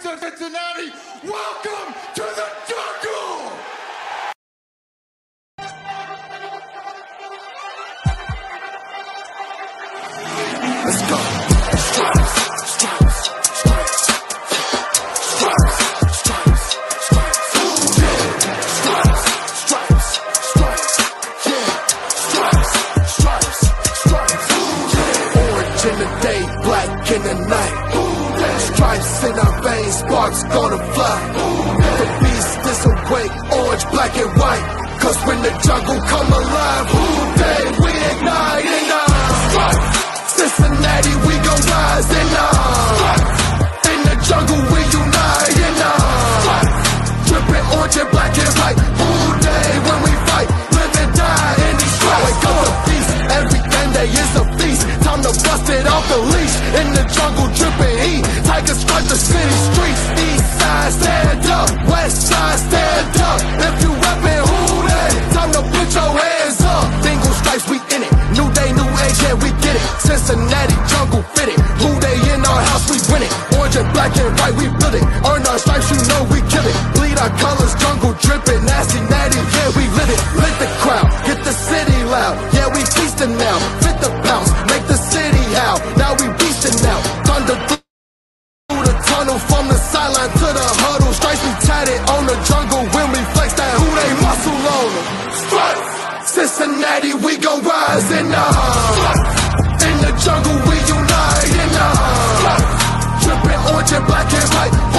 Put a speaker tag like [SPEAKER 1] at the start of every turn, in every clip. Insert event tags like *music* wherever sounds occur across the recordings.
[SPEAKER 1] Cincinnati, welcome to the jungle! Cincinnati, we gon' rise and uh, in the jungle we unite and uh, dripping orange and black and white.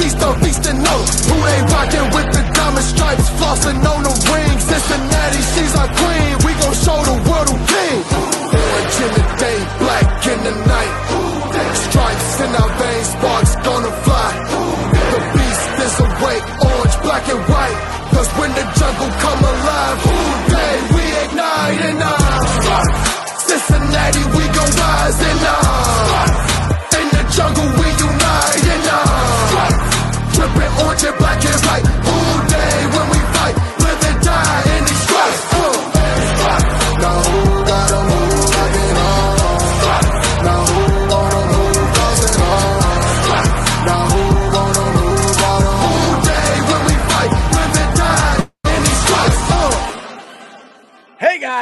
[SPEAKER 1] Beast of beast and know. Who they rockin' with the diamond stripes, flossin' on the ring. Cincinnati, she's our queen. We gon' show the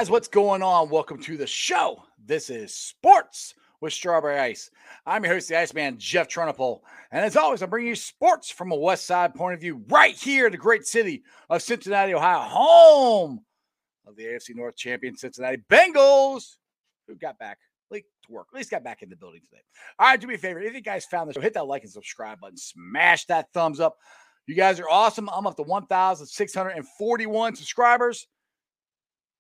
[SPEAKER 2] guys, what's going on? Welcome to the show. This is Sports with Strawberry Ice. I'm your host, the Iceman, Jeff Trunapole. And as always, I'm bringing you sports from a West Side point of view right here the great city of Cincinnati, Ohio, home of the AFC North champion Cincinnati Bengals, who got back like to work, at least got back in the building today. All right, do me a favor. If you guys found the show, hit that like and subscribe button, smash that thumbs up. You guys are awesome. I'm up to 1,641 subscribers.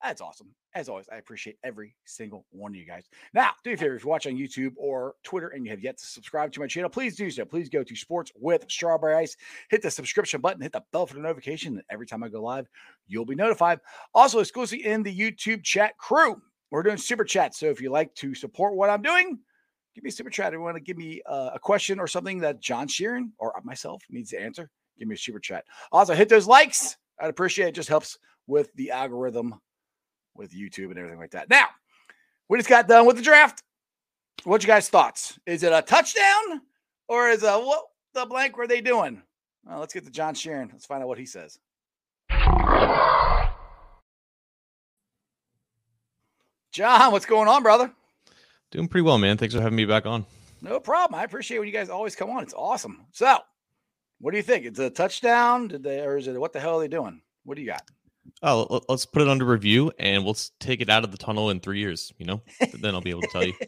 [SPEAKER 2] That's awesome. As always, I appreciate every single one of you guys. Now, do me a favor if you're watching on YouTube or Twitter and you have yet to subscribe to my channel, please do so. Please go to Sports with Strawberry Ice, hit the subscription button, hit the bell for the notification. And every time I go live, you'll be notified. Also, exclusively in the YouTube chat crew, we're doing super chats. So if you like to support what I'm doing, give me a super chat. If you want to give me uh, a question or something that John Sheeran or myself needs to answer, give me a super chat. Also, hit those likes. I'd appreciate it. it just helps with the algorithm with YouTube and everything like that. Now, we just got done with the draft. What you guys' thoughts? Is it a touchdown or is a what the blank were they doing? Well, let's get to John Sheeran. Let's find out what he says. John, what's going on, brother?
[SPEAKER 3] Doing pretty well, man. Thanks for having me back on.
[SPEAKER 2] No problem. I appreciate when you guys always come on. It's awesome. So, what do you think? It's a touchdown? Did they, or is it what the hell are they doing? What do you got?
[SPEAKER 3] Oh, let- let's put it under review and we'll take it out of the tunnel in three years. You know, then I'll be able to tell you. *laughs*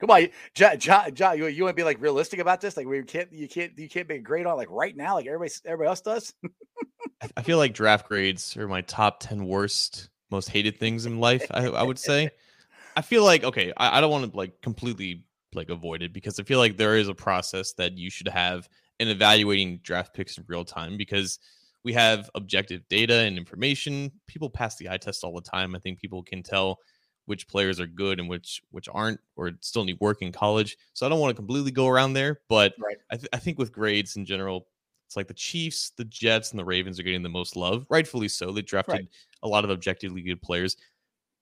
[SPEAKER 2] Come on, John, John, John you, you want to be like realistic about this? Like we can't, you can't, you can't be great on like right now, like everybody, everybody else does. *laughs*
[SPEAKER 3] I- I feel like draft grades are my top ten worst, most hated things in life. I, I would say. I feel like okay, I, I don't want to like completely like avoid it because I feel like there is a process that you should have in evaluating draft picks in real time because we have objective data and information. People pass the eye test all the time. I think people can tell which players are good and which which aren't or still need work in college. So I don't want to completely go around there, but
[SPEAKER 2] Right.
[SPEAKER 3] I, th- I think with grades in general, it's like the Chiefs, the Jets, and the Ravens are getting the most love, rightfully so. They drafted
[SPEAKER 2] Right.
[SPEAKER 3] a lot of objectively good players.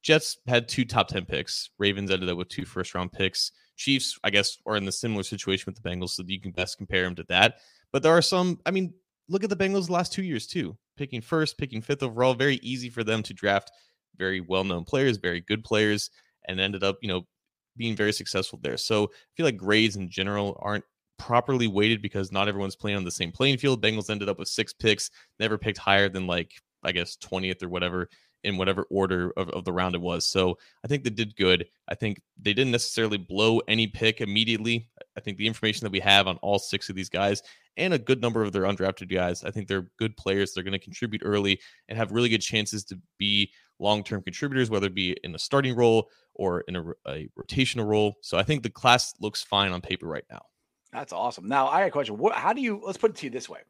[SPEAKER 3] Jets had two top 10 picks. Ravens ended up with two first round picks. Chiefs, I guess, are in the similar situation with the Bengals, so you can best compare them to that. But there are some, I mean, look at the Bengals the last two years, too. Picking first, picking fifth overall, very easy for them to draft very well known players, very good players, and ended up, you know, being very successful there. So I feel like grades in general aren't properly weighted because not everyone's playing on the same playing field. Bengals ended up with six picks, never picked higher than like, I guess, 20th or whatever in whatever order of, of the round it was. So I think they did good. I think they didn't necessarily blow any pick immediately. I think the information that we have on all six of these guys and a good number of their undrafted guys, I think they're good players. They're going to contribute early and have really good chances to be long term contributors, whether it be in a starting role or in a, a rotational role. So I think the class looks fine on paper right now.
[SPEAKER 2] That's awesome. Now I got a question. What, how do you? Let's put it to you this way: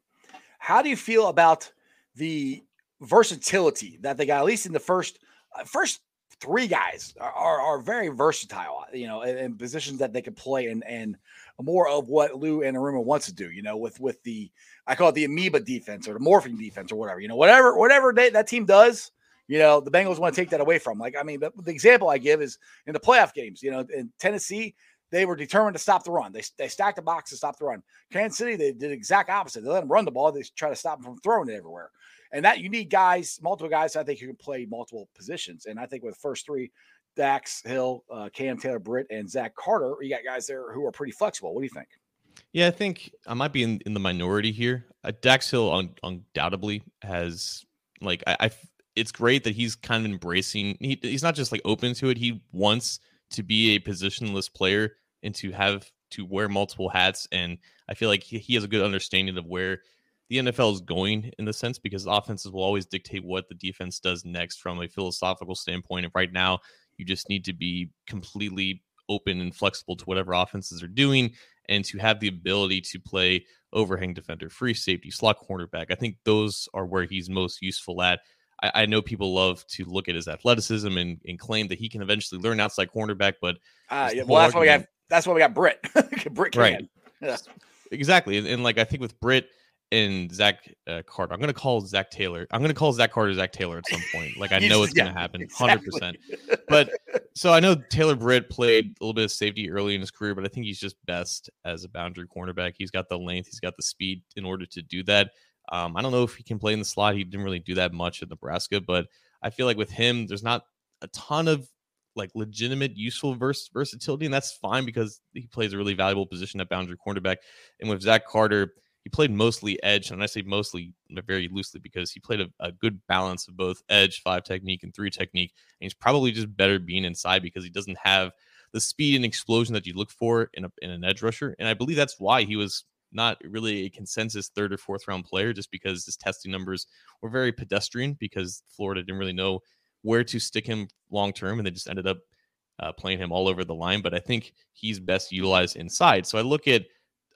[SPEAKER 2] How do you feel about the versatility that they got? At least in the first uh, first three guys are, are, are very versatile. You know, in, in positions that they can play and and more of what Lou Anarumo wants to do. You know, with with the I call it the amoeba defense or the morphing defense or whatever. You know, whatever whatever they, that team does. You know, the Bengals want to take that away from. Like, I mean, the, the example I give is in the playoff games. You know, in Tennessee, they were determined to stop the run. They, they stacked the box to stop the run. Kansas City, they did the exact opposite. They let them run the ball. They try to stop them from throwing it everywhere. And that you need guys, multiple guys, I think who can play multiple positions. And I think with the first three, Dax Hill, uh, Cam Taylor Britt, and Zach Carter, you got guys there who are pretty flexible. What do you think?
[SPEAKER 3] Yeah, I think I might be in, in the minority here. Uh, Dax Hill un- undoubtedly has like I, I f- it's great that he's kind of embracing. He, he's not just like open to it. He wants to be a positionless player and to have to wear multiple hats. And I feel like he, he has a good understanding of where the NFL is going in the sense because offenses will always dictate what the defense does next from a philosophical standpoint. And right now, you just need to be completely open and flexible to whatever offenses are doing and to have the ability to play overhang defender, free safety, slot cornerback. I think those are where he's most useful at. I, I know people love to look at his athleticism and, and, claim that he can eventually learn outside cornerback, but
[SPEAKER 2] uh, well, that's why we
[SPEAKER 3] argument-
[SPEAKER 2] got that's why we got Britt. *laughs* Britt.
[SPEAKER 3] Right.
[SPEAKER 2] Yeah.
[SPEAKER 3] exactly. And, and like I think with Britt and Zach uh, Carter, I'm going to call Zach Taylor. I'm going to call Zach Carter Zach Taylor at some point. Like I *laughs* know it's gonna happen,
[SPEAKER 2] exactly.
[SPEAKER 3] 100%. But so I know Taylor Britt played a little bit of safety early in his career, but I think he's just best as a boundary cornerback. He's got the length, he's got the speed in order to do that. Um, I don't know if he can play in the slot. He didn't really do that much at Nebraska, but I feel like with him, there's not a ton of like legitimate, useful vers- versatility, and that's fine because he plays a really valuable position at boundary cornerback. And with Zach Carter, he played mostly edge, and I say mostly very loosely because he played a, a good balance of both edge, five technique, and three technique. And he's probably just better being inside because he doesn't have the speed and explosion that you look for in, a, in an edge rusher. And I believe that's why he was not really a consensus third or fourth round player, just because his testing numbers were very pedestrian because Florida didn't really know where to stick him long term, and they just ended up uh, playing him all over the line. But I think he's best utilized inside. So I look at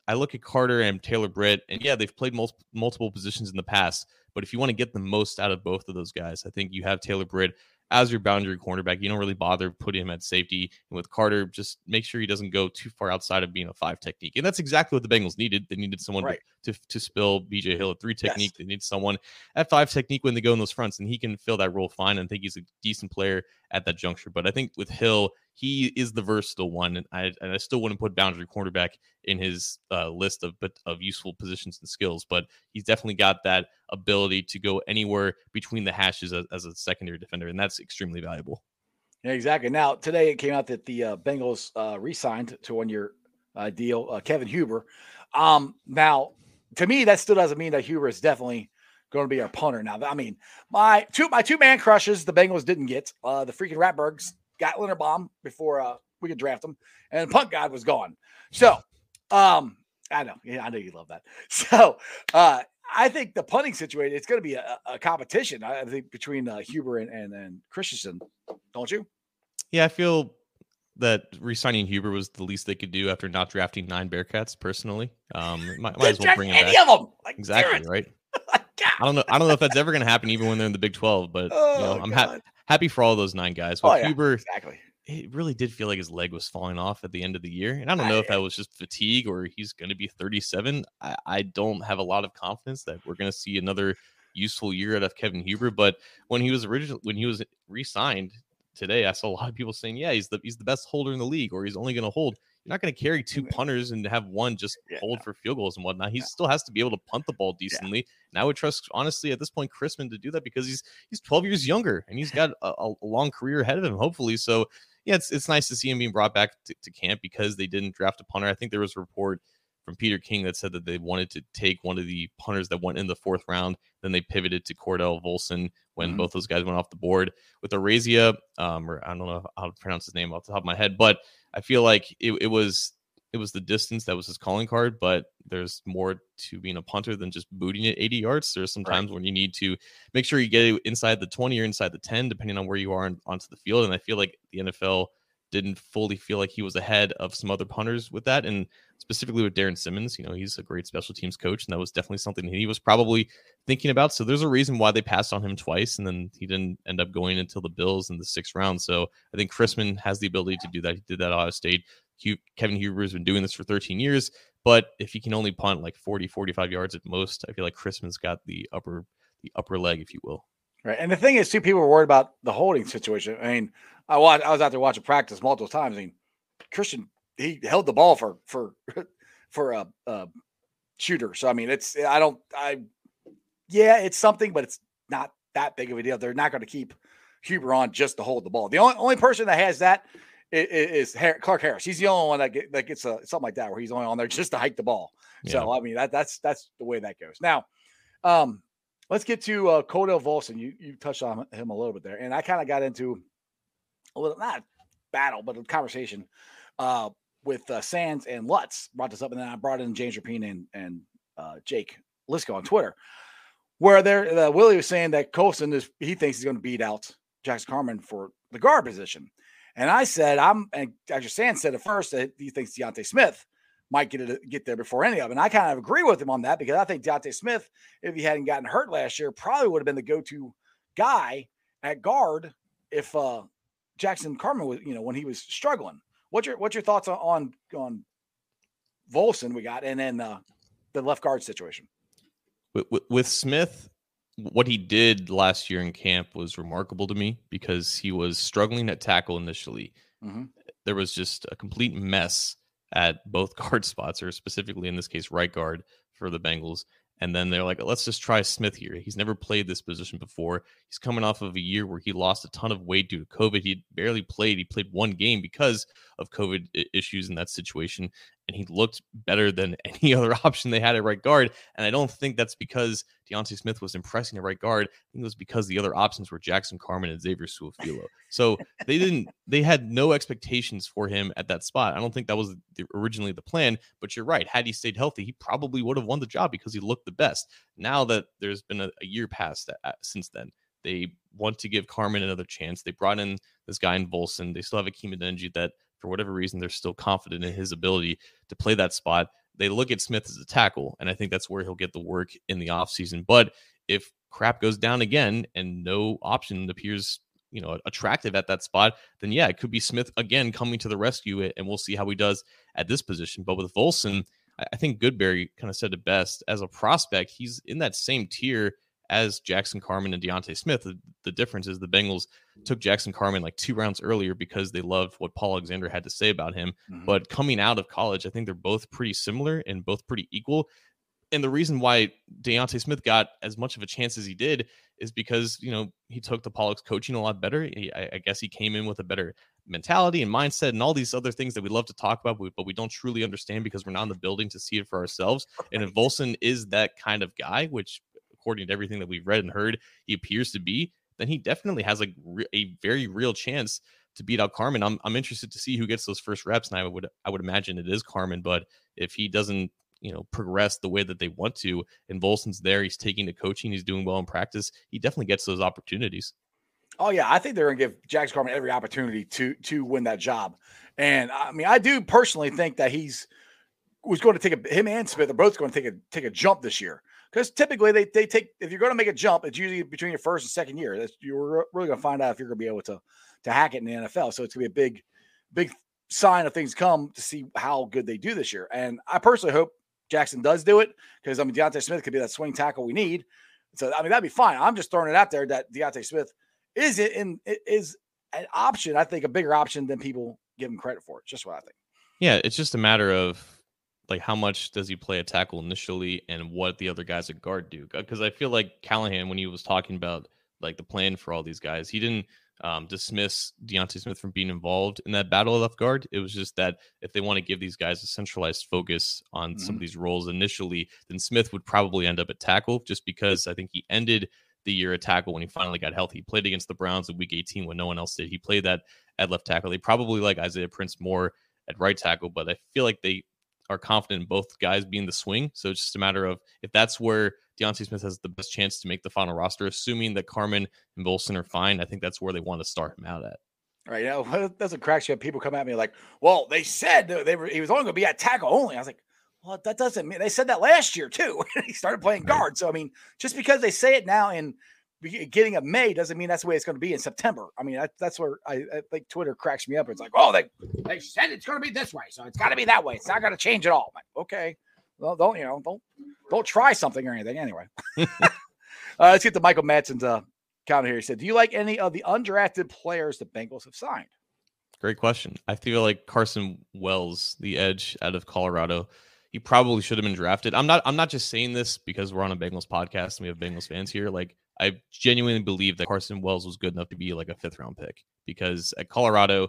[SPEAKER 3] I look at Carter and Taylor Britt, and yeah, they've played mul- multiple positions in the past. But if you want to get the most out of both of those guys, I think you have Taylor Britt as your boundary cornerback. You don't really bother putting him at safety. And with Carter, just make sure he doesn't go too far outside of being a five technique. And that's exactly what the Bengals needed. They needed someone
[SPEAKER 2] Right.
[SPEAKER 3] to, to to spill BJ Hill at three
[SPEAKER 2] Yes.
[SPEAKER 3] technique. They need someone at five technique when they go in those fronts, and he can fill that role fine. And I think he's a decent player at that juncture. But I think with Hill, he is the versatile one, and I and I still wouldn't put boundary cornerback in his uh, list of but of useful positions and skills. But he's definitely got that ability to go anywhere between the hashes as, as a secondary defender, and that's extremely valuable.
[SPEAKER 2] Yeah, exactly. Now today it came out that the uh, Bengals uh, re-signed to one year uh, deal uh, Kevin Huber. Um, now, to me, that still doesn't mean that Huber is definitely going to be our punter. Now, I mean, my two my two man crushes the Bengals didn't get. Uh, the freaking Ratbirds got Linderbaum before uh, we could draft him, and Punt God was gone. So, um, I know, yeah, I know you love that. *laughs* So, uh, I think the punting situation it's going to be a, a competition. I think between uh, Huber and, and and Christensen, don't you?
[SPEAKER 3] Yeah, I feel that re-signing Huber was the least they could do after not drafting nine Bearcats. Personally, um, might, might as well bring him
[SPEAKER 2] any
[SPEAKER 3] back.
[SPEAKER 2] of them. Like,
[SPEAKER 3] Exactly right. *laughs* I don't know. I don't know if that's ever going to happen, even when they're in the Big Twelve. But
[SPEAKER 2] Oh,
[SPEAKER 3] you know, I'm ha- happy for all those nine guys.
[SPEAKER 2] Oh,
[SPEAKER 3] With
[SPEAKER 2] yeah.
[SPEAKER 3] Huber,
[SPEAKER 2] exactly.
[SPEAKER 3] it really did feel like his leg was falling off at the end of the year. And I don't know if that was just fatigue or he's going to be 37. I, I don't have a lot of confidence that we're going to see another useful year out of Kevin Huber. But when he was originally when he was re-signed today, I saw a lot of people saying, "Yeah, he's the he's the best holder in the league, or he's only going to hold." You're not going to carry two punters and have one just
[SPEAKER 2] Yeah,
[SPEAKER 3] hold
[SPEAKER 2] no.
[SPEAKER 3] for field goals and whatnot. He
[SPEAKER 2] No.
[SPEAKER 3] still has to be able to punt the ball decently. And I would trust, honestly, at this point, Chrisman to do that because he's he's 12 years younger and he's got a, a long career ahead of him, hopefully. So yeah, it's it's nice to see him being brought back to, to camp because they didn't draft a punter. I think there was a report from Peter King that said that they wanted to take one of the punters that went in the fourth round. Then they pivoted to Cordell Volson when
[SPEAKER 2] Mhm.
[SPEAKER 3] both those guys went off the board with Araiza, um, or I don't know how to pronounce his name off the top of my head, but I feel like it, it was it was the distance that was his calling card, but there's more to being a punter than just booting it 80 yards. There's some
[SPEAKER 2] Right.
[SPEAKER 3] when you need to make sure you get it inside the 20 or inside the 10, depending on where you are on, onto the field. And I feel like the NFL didn't fully feel like he was ahead of some other punters with that. And specifically with Darrin Simmons, you know, he's a great special teams coach, and that was definitely something he was probably thinking about. So there's a reason why they passed on him twice, and then he didn't end up going until the Bills in the sixth round. So I think Chrisman has the ability to do that. He did that at Ohio State. Kevin Huber has been doing this for 13 years, but if he can only punt like 40, 45 yards at most, I feel like Chrisman's got the upper the upper leg, if you will.
[SPEAKER 2] Right. And the thing is, too, people were worried about the holding situation. I mean, I watched, I was out there watching practice multiple times. I mean, Christian, he held the ball for for *laughs* for a, a shooter. So I mean, it's I don't I yeah, it's something, but it's not that big of a deal. They're not going to keep Huber on just to hold the ball. The only only person that has that is, Har- Clark Harris. He's the only one that get, that gets a something like that where he's only on there *laughs* just to hike the ball. So I mean that that's that's the way that goes. Now, um, let's get to uh, Cordell Volson. You you touched on him a little bit there, and I kind of got into little not battle, but a conversation uh, with uh, Sands and Lutz. Brought this up, and then I brought in James Rapien and and uh, Jake Lisco on Twitter, where there uh, Willie was saying that Volson is he thinks he's going to beat out Jackson Carman for the guard position, and I said I'm and Dr. Sands said at first that he thinks D'Ante Smith might get it get there before any of them. And I kind of agree with him on that because I think D'Ante Smith, if he hadn't gotten hurt last year, probably would have been the go-to guy at guard if uh Jackson Carman was, you know, when he was struggling. What's your what's your thoughts on on, on Volson we got and then uh the left guard situation?
[SPEAKER 3] with, with, with Smith, what he did last year in camp was remarkable to me because he was struggling at tackle initially.
[SPEAKER 2] Mhm.
[SPEAKER 3] There was just a complete mess at both *laughs* guard spots, or specifically in this case, right guard for the Bengals. And then they're like, let's just try Smith here. He's never played this position before. He's coming off of a year where he lost a ton of weight due to COVID. He barely played. He played one game because of COVID issues in that situation. And he looked better than *laughs* any other option they had at right guard. And I don't think that's because D'Ante Smith was impressing at right guard. I think it was because the other options were Jackson Carman and Xavier Su'a-Filo. So they didn't, they had no expectations for him at that spot. I don't think that was the, originally the plan. But you're right. Had he stayed healthy, he probably would have won the job because he looked the best. Now that there's been a, a year past that, uh, since then, they want to give Carman another chance. They brought in this guy in Volson. They still have a Akeem Adeniji that, for whatever reason, they're still confident in his ability to play that spot. They look at Smith as a tackle, and I think that's where he'll get the work in the offseason. But if crap goes down again and no option appears, you know, attractive at that spot, then yeah, it could be Smith again coming to the rescue, and we'll see how he does at this position. But with Volson, I think Goodberry kind of said it best. As a prospect, he's in that same tier as Jackson Carman and D'Ante Smith. The, the difference is the Bengals took Jackson Carman like two rounds earlier because they loved what Paul Alexander had to say about him.
[SPEAKER 2] Mhm.
[SPEAKER 3] But coming out of college, I think they're both pretty similar and both pretty equal. And the reason why D'Ante Smith got as much of a chance as he did is because you know he took the Pollack's coaching a lot better. He, I, I guess he came in with a better mentality and mindset and all these other things that we love to talk about, but we don't truly understand because we're not in the building to see it for ourselves. *laughs* And if Volson is that kind of guy, which according to everything that we've read and heard, he appears to be, then he definitely has like a very real chance to beat out Carman. I'm I'm interested to see who gets those first reps, and I would I would imagine it is Carman. But if he doesn't, you know, progress the way that they want to, and Volson's there, he's taking the coaching, he's doing well in practice, he definitely gets those opportunities.
[SPEAKER 2] Oh yeah, I think they're going to give Jax Carman every opportunity to to win that job, and I mean, I do personally think that he's was going to take a him and Smith are both going to take a take a jump this year. Because typically they, they take if you're going to make a jump, it's usually between your first and second year. That's, you're really going to find out if you're going to be able to to hack it in the NFL. So it's going to be a big, big sign of things come to see how good they do this year. And I personally hope Jackson does do it because I mean D'Ante Smith could be that swing tackle we need. So I mean that'd be fine. I'm just throwing it out there that D'Ante Smith is it in is an option. I think a bigger option than people give him credit for. It's just what I think.
[SPEAKER 3] Yeah, it's just a matter of like how much does he play a tackle initially and what the other guys at guard do. Because I feel like Callahan, when he was talking about like the plan for all these guys, he didn't um, dismiss D'Ante Smith from being involved in that battle of left guard. It was just that if they want to give these guys a centralized focus on mm-hmm. some of these roles initially, then Smith would probably end up at tackle just because I think he ended the year at tackle when he finally got healthy. He played against the Browns in week 18 when no one else did. He played that at left tackle. They probably like Isaiah Prince more at right tackle, but I feel like they are confident in both guys being the swing. So it's just a matter of if that's where D'Ante Smith has the best chance to make the final roster, assuming that Carman and Volson are fine. I think that's where they want to start him out at.
[SPEAKER 2] Right now, it doesn't crack you up. People come at me like, "Well, they said they were he was only going to be at tackle only." I was like, "Well, that doesn't mean they said that last year too. *laughs* he started playing guard. Right. So I mean, just because they say it now in beginning of May doesn't mean that's the way it's going to be in September. I mean, that's where I, I, think Twitter cracks me up. It's like, oh, they they said it's going to be this way, so it's got to be that way. It's not going to change at all. Like, okay, well, don't you know? Don't don't try something or anything. Anyway, *laughs* uh, let's get to Michael Madsen's uh, comment here. He said, "Do you like any of the undrafted players the Bengals have signed?"
[SPEAKER 3] Great question. I feel like Carson Wells, the edge out of Colorado, he probably should have been drafted. I'm not. I'm not just saying this because we're on a Bengals podcast and we have Bengals fans here. Like I genuinely believe that Carson Wells was good enough to be like a fifth round pick because at Colorado,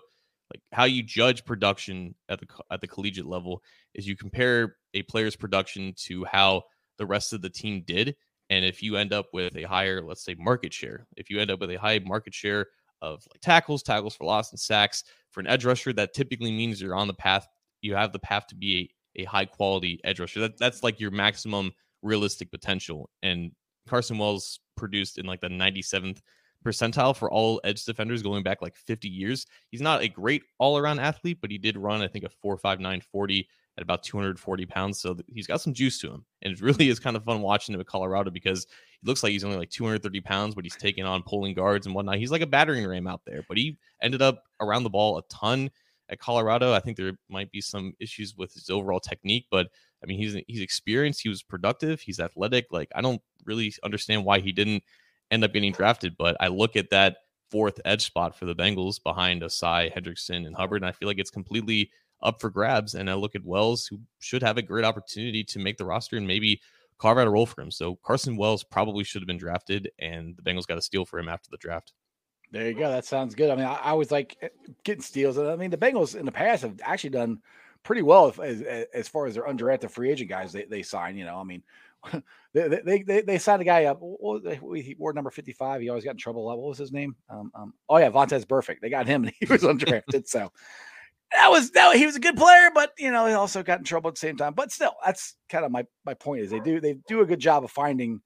[SPEAKER 3] like how you judge production at the at the collegiate level is you compare a player's production to how the rest of the team did, and if you end up with a higher, let's say, market share, if you end up with a high market share of like tackles, tackles for loss, and sacks for an edge rusher, that typically means you're on the path. You have the path to be a, a high quality edge rusher. That, that's like your maximum realistic potential. And Carson Wells produced in like the 97th percentile for all edge defenders going back like 50 years. He's not a great all around athlete, but he did run, I think, a 4.59 40 at about 240 pounds. So he's got some juice to him. And it really is kind of fun watching him at Colorado because he looks like he's only like 230 pounds, but he's taking on pulling guards and whatnot. He's like a battering ram out there, but he ended up around the ball a ton at Colorado. I think there might be some issues with his overall technique, but I mean, he's he's experienced, he was productive, he's athletic. Like I don't really understand why he didn't end up getting drafted, but I look at that fourth edge spot for the Bengals behind Ossai, Hendrickson, and Hubbard, and I feel like it's completely up for grabs. And I look at Wells, who should have a great opportunity to make the roster and maybe carve out a role for him. So Carson Wells probably should have been drafted, and the Bengals got a steal for him after the draft.
[SPEAKER 2] There you go. That sounds good. I mean, I, I was like eh, getting steals. I mean, the Bengals in the past have actually done pretty well if, as, as far as their undrafted free agent guys they, they sign. You know, I mean, *laughs* they, they, they, they signed a guy up. He wore number 55. He always got in trouble. What was his name? Um, um, oh, yeah, Vontaze Burfict. They got him and *laughs* he was undrafted. so that was that he was a good player, but you know, he also got in trouble at the same time. But still, that's kind of my my point is they do they do a good job of finding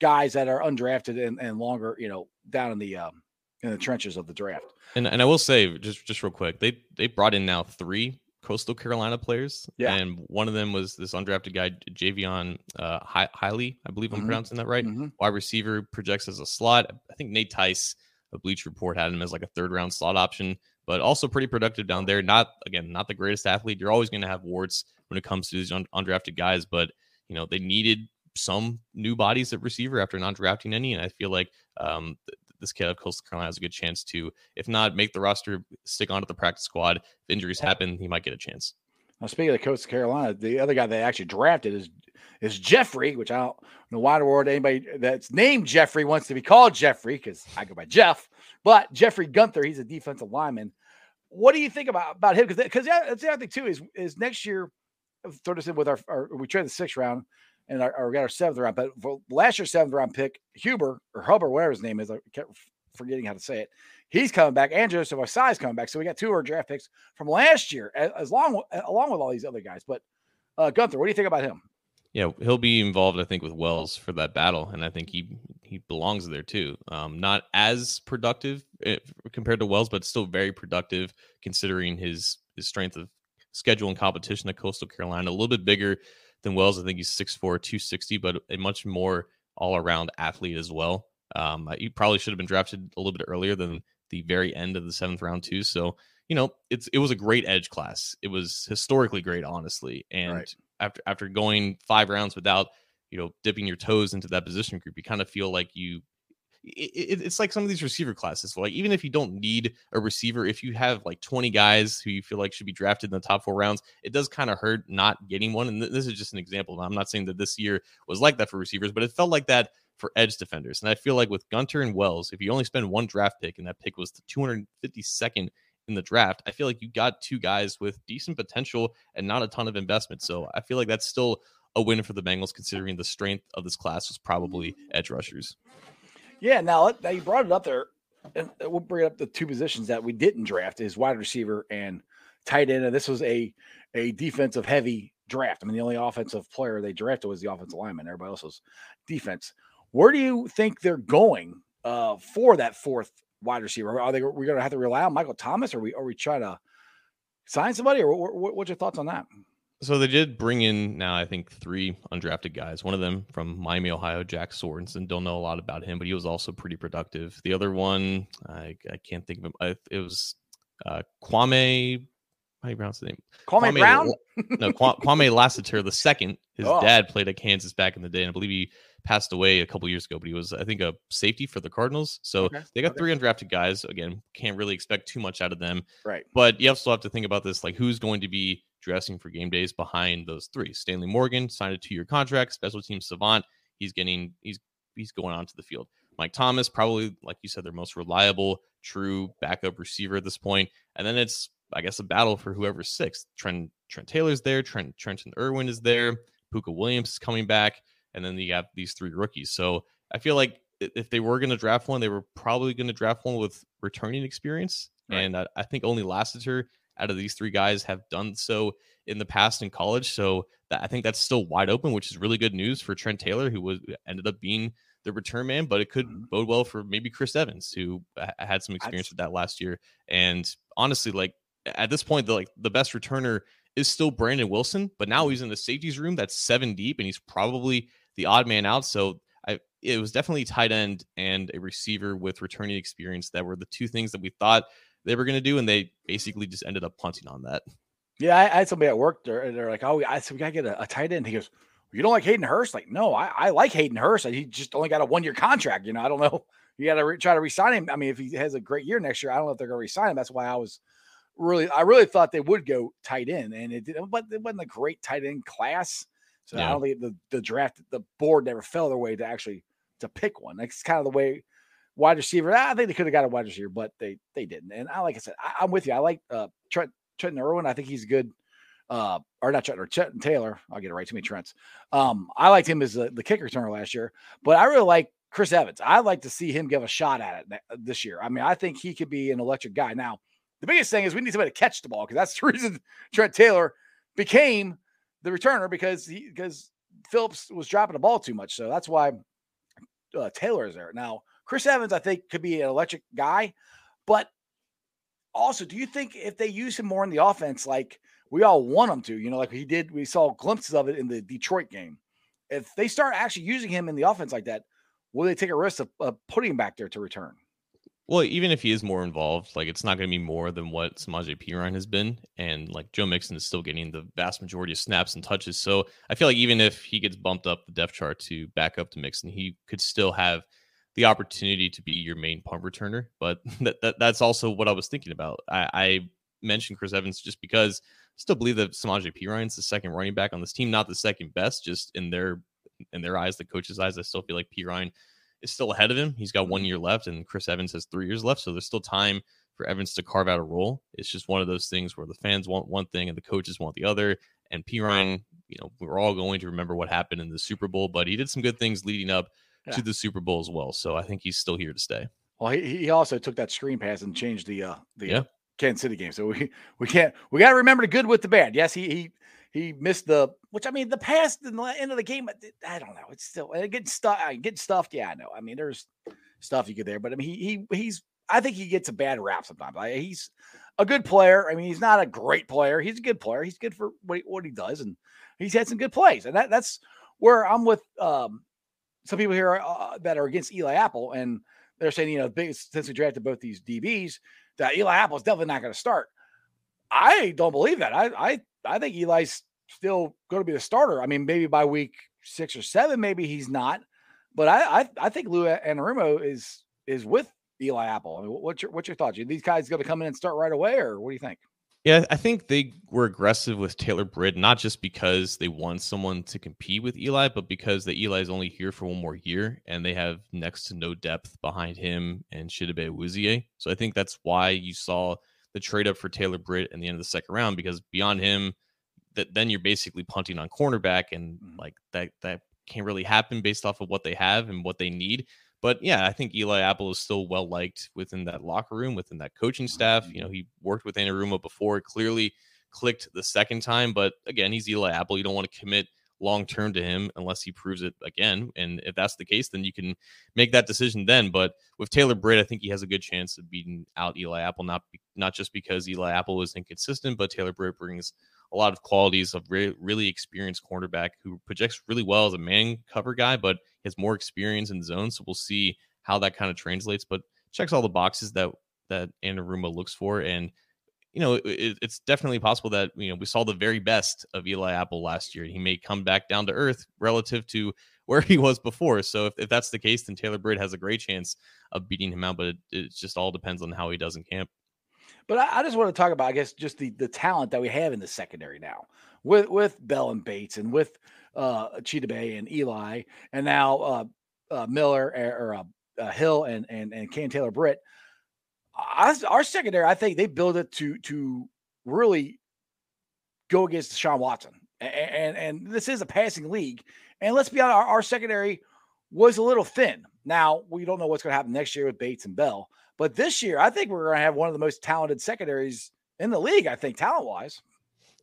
[SPEAKER 2] guys that are undrafted and, and longer, you know, down in the um in the trenches of the draft.
[SPEAKER 3] And and I will say just just real quick, they they brought in now three Coastal Carolina players.
[SPEAKER 2] Yeah.
[SPEAKER 3] And one of them was this undrafted guy, Jaivon uh, Heiligh. I believe I'm mm-hmm. pronouncing that right. Mm-hmm. Wide receiver projects as a slot. I think Nate Tice, a Bleach Report, had him as like a third round slot option, but also pretty productive down there. Not, again, not the greatest athlete. You're always going to have warts when it comes to these un- undrafted guys, but, you know, they needed some new bodies at receiver after not drafting any. And I feel like um, this kid of Coastal Carolina has a good chance to, if not make the roster, stick onto the practice squad. If injuries happen, he might get a chance.
[SPEAKER 2] Now, speaking of Coastal Carolina, the other guy they actually drafted is is Jeffrey, which I don't know why the world anybody that's named Jeffrey wants to be called Jeffrey because I go by Jeff. But Jeffrey Gunter, he's a defensive lineman. What do you think about about him? Because because yeah, that's the other thing too is is next year. Throw this in with our, our we trade the sixth round and our, got our seventh round. But last year's seventh round pick, Huber or Huber, whatever his name is, I kept forgetting how to say it. He's coming back, and Joseph Ossai's coming back. So we got two of our draft picks from last year, as long along with all these other guys. But uh, Gunter, what do you think about him?
[SPEAKER 3] Yeah, he'll be involved, I think, with Wells for that battle, and I think he he belongs there too. Um, not as productive eh, compared to Wells, but still very productive considering his his strength of schedule and competition at Coastal Carolina. A little bit bigger than Wells. I think he's 6'4, 260, but a much more all around athlete as well. Um, he probably should have been drafted a little bit earlier than the very end of the seventh round, too. So, you know, it's it was a great edge class. It was historically great, honestly. And
[SPEAKER 2] Right.
[SPEAKER 3] after after going five rounds without, you know, dipping your toes into that position group, you kind of feel like you it, it- it's like some of these receiver classes. Like even if you don't need a receiver, if you have like 20 guys who you feel like should be drafted in the top four rounds, it does kind of hurt not getting one. And th- this is just an example. I'm not saying that this year was like that for receivers, but it felt like that for edge defenders. And I feel like with Gunter and Wells, if you only spend one draft pick and that pick was the 252nd in the draft, I feel like you got two guys with decent potential and not a ton of investment. So I feel like that's still a win for the Bengals considering the strength of this class was probably edge rushers.
[SPEAKER 2] Yeah, now, now you brought it up there, and uh, we'll bring up the two positions that we didn't draft is wide receiver and tight end. And this was a a defensive heavy draft. I mean, the only offensive player they drafted was the offensive lineman. Everybody else was defense. Where do you think they're going uh, for that fourth wide receiver? Are they we're going to have to rely on Michael Thomas, or we are we trying to sign somebody, or what, what's your thoughts on that?
[SPEAKER 3] So they did bring in now, I think, three undrafted guys. One of them from Miami, Ohio, Jack Sorenson. Don't know a lot about him, but he was also pretty productive. The other one, I, I can't think of him. I, it was uh, Kwamie. How do you pronounce the name?
[SPEAKER 2] Kwame, Brown.
[SPEAKER 3] no, *laughs* Kwamie Lassiter the second. His
[SPEAKER 2] Oh.
[SPEAKER 3] dad played at Kansas back in the day, and I believe he passed away a couple years ago. But he was, I think, a safety for the Cardinals. So
[SPEAKER 2] Okay,
[SPEAKER 3] they got
[SPEAKER 2] okay.
[SPEAKER 3] three undrafted guys. Again, can't really expect too much out of them.
[SPEAKER 2] Right.
[SPEAKER 3] But you also have to think about this: like who's going to be dressing for game days behind those three? Stanley Morgan signed a two-year contract. Special team savant. He's getting he's he's going onto the field. Mike Thomas, probably like you said, their most reliable, true backup receiver at this point. And then it's I guess a battle for whoever's sixth. Trent Trent Taylor's there. Trent Trenton Irwin is there. Pooka Williams is coming back, and then you have these three rookies. So I feel like if they were going to draft one, they were probably going to draft one with returning experience.
[SPEAKER 2] Right.
[SPEAKER 3] And I, I think only Lassiter out of these three guys have done so in the past in college. So that, I think that's still wide open, which is really good news for Trent Taylor, who was uh, ended up being the return man. But it could
[SPEAKER 2] Mhm.
[SPEAKER 3] bode well for maybe Chris Evans, who uh, ha- had some experience with that last year. And honestly, like at this point, the like the best returner is still Brandon Wilson, but now mm-hmm. he's in the safeties room that's seven deep, and he's probably the odd man out. So I it was definitely tight end and a receiver with returning experience that were the two things that we thought they were going to do, and they basically just ended up punting on that.
[SPEAKER 2] Yeah, I, I had somebody at work there, and they're like, "Oh, I said we gotta get a, a tight end." He goes, "You don't like Hayden Hurst?" Like, no, I, I like Hayden Hurst. He just only got a one year contract. You know, I don't know. You got to re- try to resign him. I mean, if he has a great year next year, I don't know if they're going to resign him. That's why I was really, I really thought they would go tight end, and it didn't. But it wasn't a great tight end class, so I don't think the the draft, the board never fell their way to actually to pick one. That's kind of the way wide receiver. I think they could have got a wide receiver, but they they didn't. And I like I said, I, I'm with you. I like uh, Trent Trenton Irwin. I think he's good. Uh, or not Trenton or Taylor. I'll get it right. Too many Trents. Um, I liked him as the, the kick returner last year, but I really like Chris Evans. I'd like to see him give a shot at it this year. I mean, I think he could be an electric guy. Now, the biggest thing is we need somebody to catch the ball because that's *laughs* the reason Trent Taylor became the returner because he because Phillips was dropping the ball too much. So that's why uh, Taylor is there. Now, Chris Evans, I think, could be an electric guy, but also, do you think if they use him more in the offense, like we all want him to, you know, like he did, we saw glimpses of it in the Detroit game. If they start actually using him in the offense like that, will they take a risk of, of putting him back there to return?
[SPEAKER 3] Well, even if he is more involved, like it's not going to be more than what Samaje Perine has been, and like Joe Mixon is still getting the vast majority of snaps and touches. So I feel like even if he gets bumped up the depth chart to back up to Mixon, he could still have the opportunity to be your main punt returner. But *laughs* that, that that's also what I was thinking about. I, I mentioned Chris Evans just because I still believe that Samaje Perine's the second running back on this team, not the second best, just in their in their eyes, the coach's eyes. I still feel like Perine is still ahead of him. He's got one year left, and Chris Evans has three years left. So there's still time for Evans to carve out a role. It's just one of those things where the fans want one thing and the coaches want the other. And Perine, you know, we're all going to remember what happened in the Super Bowl, but he did some good things leading up
[SPEAKER 2] Yeah.
[SPEAKER 3] to the Super Bowl as well. So I think he's still here to stay.
[SPEAKER 2] Well, he, he also took that screen pass and changed the uh the
[SPEAKER 3] Yeah.
[SPEAKER 2] uh, Kansas City game. So we we can't we got to remember the good with the bad. Yes, he he he missed the which I mean the pass in the end of the game. I don't know. It's still uh, getting stuff. Getting stuffed. Yeah, I know. I mean, there's stuff you get there, but I mean, he he he's. I think he gets a bad rap sometimes. Like he's. a good player. I mean, he's not a great player. He's a good player. He's good for what he, what he does, and he's had some good plays. And that that's where I'm with um, some people here uh, that are against Eli Apple, and they're saying, you know, big, since we drafted both these DBs, that Eli Apple is definitely not going to start. I don't believe that. I I I think Eli's still going to be the starter. I mean, maybe by week six or seven, maybe he's not. But I I, I think Lou Anarumo is is with Eli Apple. I mean, what's your what's your thoughts? Are these guys going to come in and start right away, or what do you think?
[SPEAKER 3] Yeah, I think they were aggressive with Taylor Britt, not just because they want someone to compete with Eli, but because the Eli is only here for one more year and they have next to no depth behind him and Chidobe Awuzie. So I think that's why you saw the trade up for Taylor Britt in the end of the second round, because beyond him, that then you're basically punting on cornerback and mm-hmm. like that that can't really happen based off of what they have and what they need. But yeah, I think Eli Apple is still well liked within that locker room, within that coaching staff. You know, mm-hmm. he worked with Anarumo before, clearly clicked the second time. But again, he's Eli Apple. You don't want to commit long term to him unless he proves it again. And if that's the case, then you can make that decision then. But with Taylor Britt, I think he has a good chance of beating out Eli Apple, not not just because Eli Apple is inconsistent, but Taylor Britt brings a lot of qualities of re- really experienced cornerback who projects really well as a man cover guy, but has more experience in zone. So we'll see how that kind of translates. But checks all the boxes that that Anarumo looks for, and you know it, it's definitely possible that you know we saw the very best of Eli Apple last year. He may come back down to earth relative to where *laughs* he was before. So if, if that's the case, then Taylor Britt has a great chance of beating him out. But it, it just all depends on how he does in camp.
[SPEAKER 2] But I, I, just want to talk about, I guess, just the the talent that we have in the secondary now with with Bell and Bates and with uh Chidobe and Eli and now uh, uh Miller or, or uh, uh, Hill and and and Cam Taylor Britt. Our, our secondary, I think they build it to to really go against Deshaun Watson. And, and, and this is a passing league. And let's be honest, our, our secondary was a little thin. Now we don't know what's going to happen next year with Bates and Bell, but this year, I think we're going to have one of the most talented secondaries in the league. I think talent wise.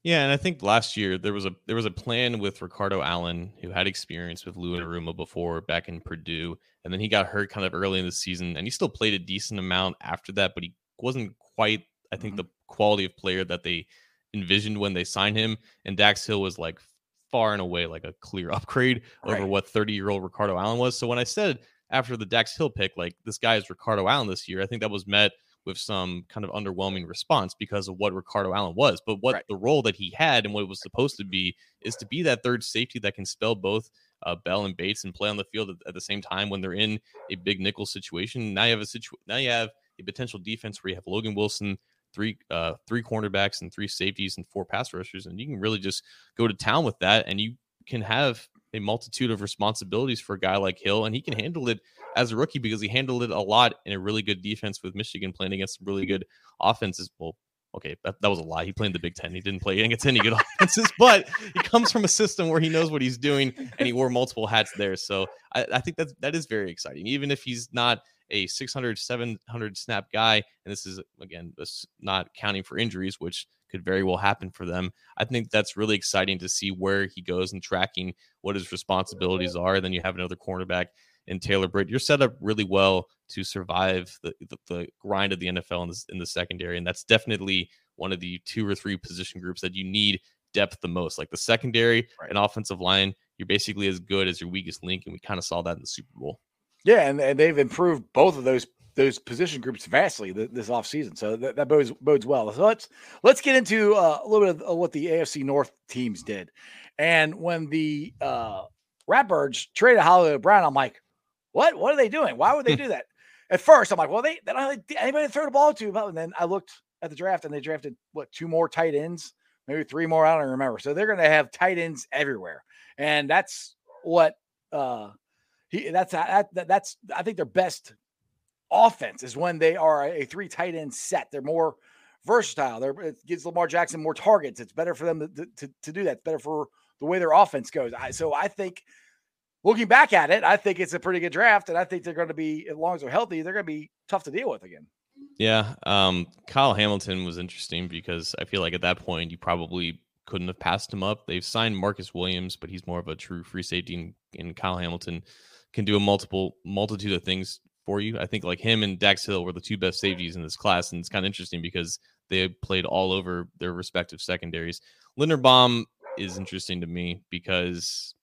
[SPEAKER 3] Yeah, and I think last year there was a there was a plan with Ricardo Allen, who had experience with Lou Anarumo before back in Purdue, and then he got hurt kind of early in the season, and he still played a decent amount after that, but he wasn't quite, I think, mm-hmm. the quality of player that they envisioned when they signed him. And Dax Hill was like far and away like a clear *laughs* upgrade right. over what 30 year old Ricardo Allen was. So when I said after the Dax Hill pick, like this guy is Ricardo Allen this year. I think that was met with some kind of underwhelming response because of what Ricardo Allen was. But what right. the role that he had and what it was supposed to be is to be that third safety that can spell both uh, Bell and Bates and play on the field at, at, the same time when they're in a big nickel situation. Now you have a situ- now you have a potential defense where you have Logan Wilson, three uh, three cornerbacks and three safeties and four pass rushers, and you can really just go to town with that, and you can have a multitude of responsibilities for a guy like Hill, and he can handle it as a rookie because he handled it a lot in a really good defense with Michigan playing against some really good offenses. Well, okay, that, that was a lie. He played in the Big Ten. He didn't play against any good *laughs* offenses, but he comes from a system where he knows what he's doing and he wore multiple hats there. So I, I think that that is very exciting. Even if he's not a 600, 700 snap guy, and this is again, this not counting for injuries, which could very well happen for them. I think that's really exciting to see where he goes and tracking what his responsibilities are. Then you have another cornerback in Taylor Britt. You're set up really well to survive the, the, the grind of the NFL in, this, in the secondary. And that's definitely one of the two or three position groups that you need depth the most. Like the secondary right. and offensive line, you're basically as good as your weakest link. And we kind of saw that in the Super Bowl.
[SPEAKER 2] Yeah, and, and they've improved both of those those position groups vastly this offseason. So that, that bodes bodes well. So let's let's get into uh, a little bit of what the AFC North teams did. And when the uh, Ratbirds traded Hollywood Brown, I'm like, what? What are they doing? Why would they *laughs* do that? At first, I'm like, well, they, they don't have anybody to throw the ball to. And then I looked at the draft and they drafted what two more tight ends, maybe three more. I don't remember. So they're going to have tight ends everywhere, and that's what uh he that's that, that that's I think their best offense is when they are a three tight end set. They're more versatile. They're, it gives Lamar Jackson more targets. It's better for them to, to, to do that. It's better for the way their offense goes. I, so I think looking back at it, I think it's a pretty good draft. And I think they're going to be, as long as they're healthy, they're going to be tough to deal with again.
[SPEAKER 3] Yeah. Um, Kyle Hamilton was interesting because I feel like at that point you probably couldn't have passed him up. They've signed Marcus Williams, but he's more of a true free safety, and, and Kyle Hamilton can do a multiple multitude of things for you. I think like him and Dax Hill were the two best safeties in this class, and it's kind of interesting because they played all over their respective secondaries. Linderbaum is interesting to me because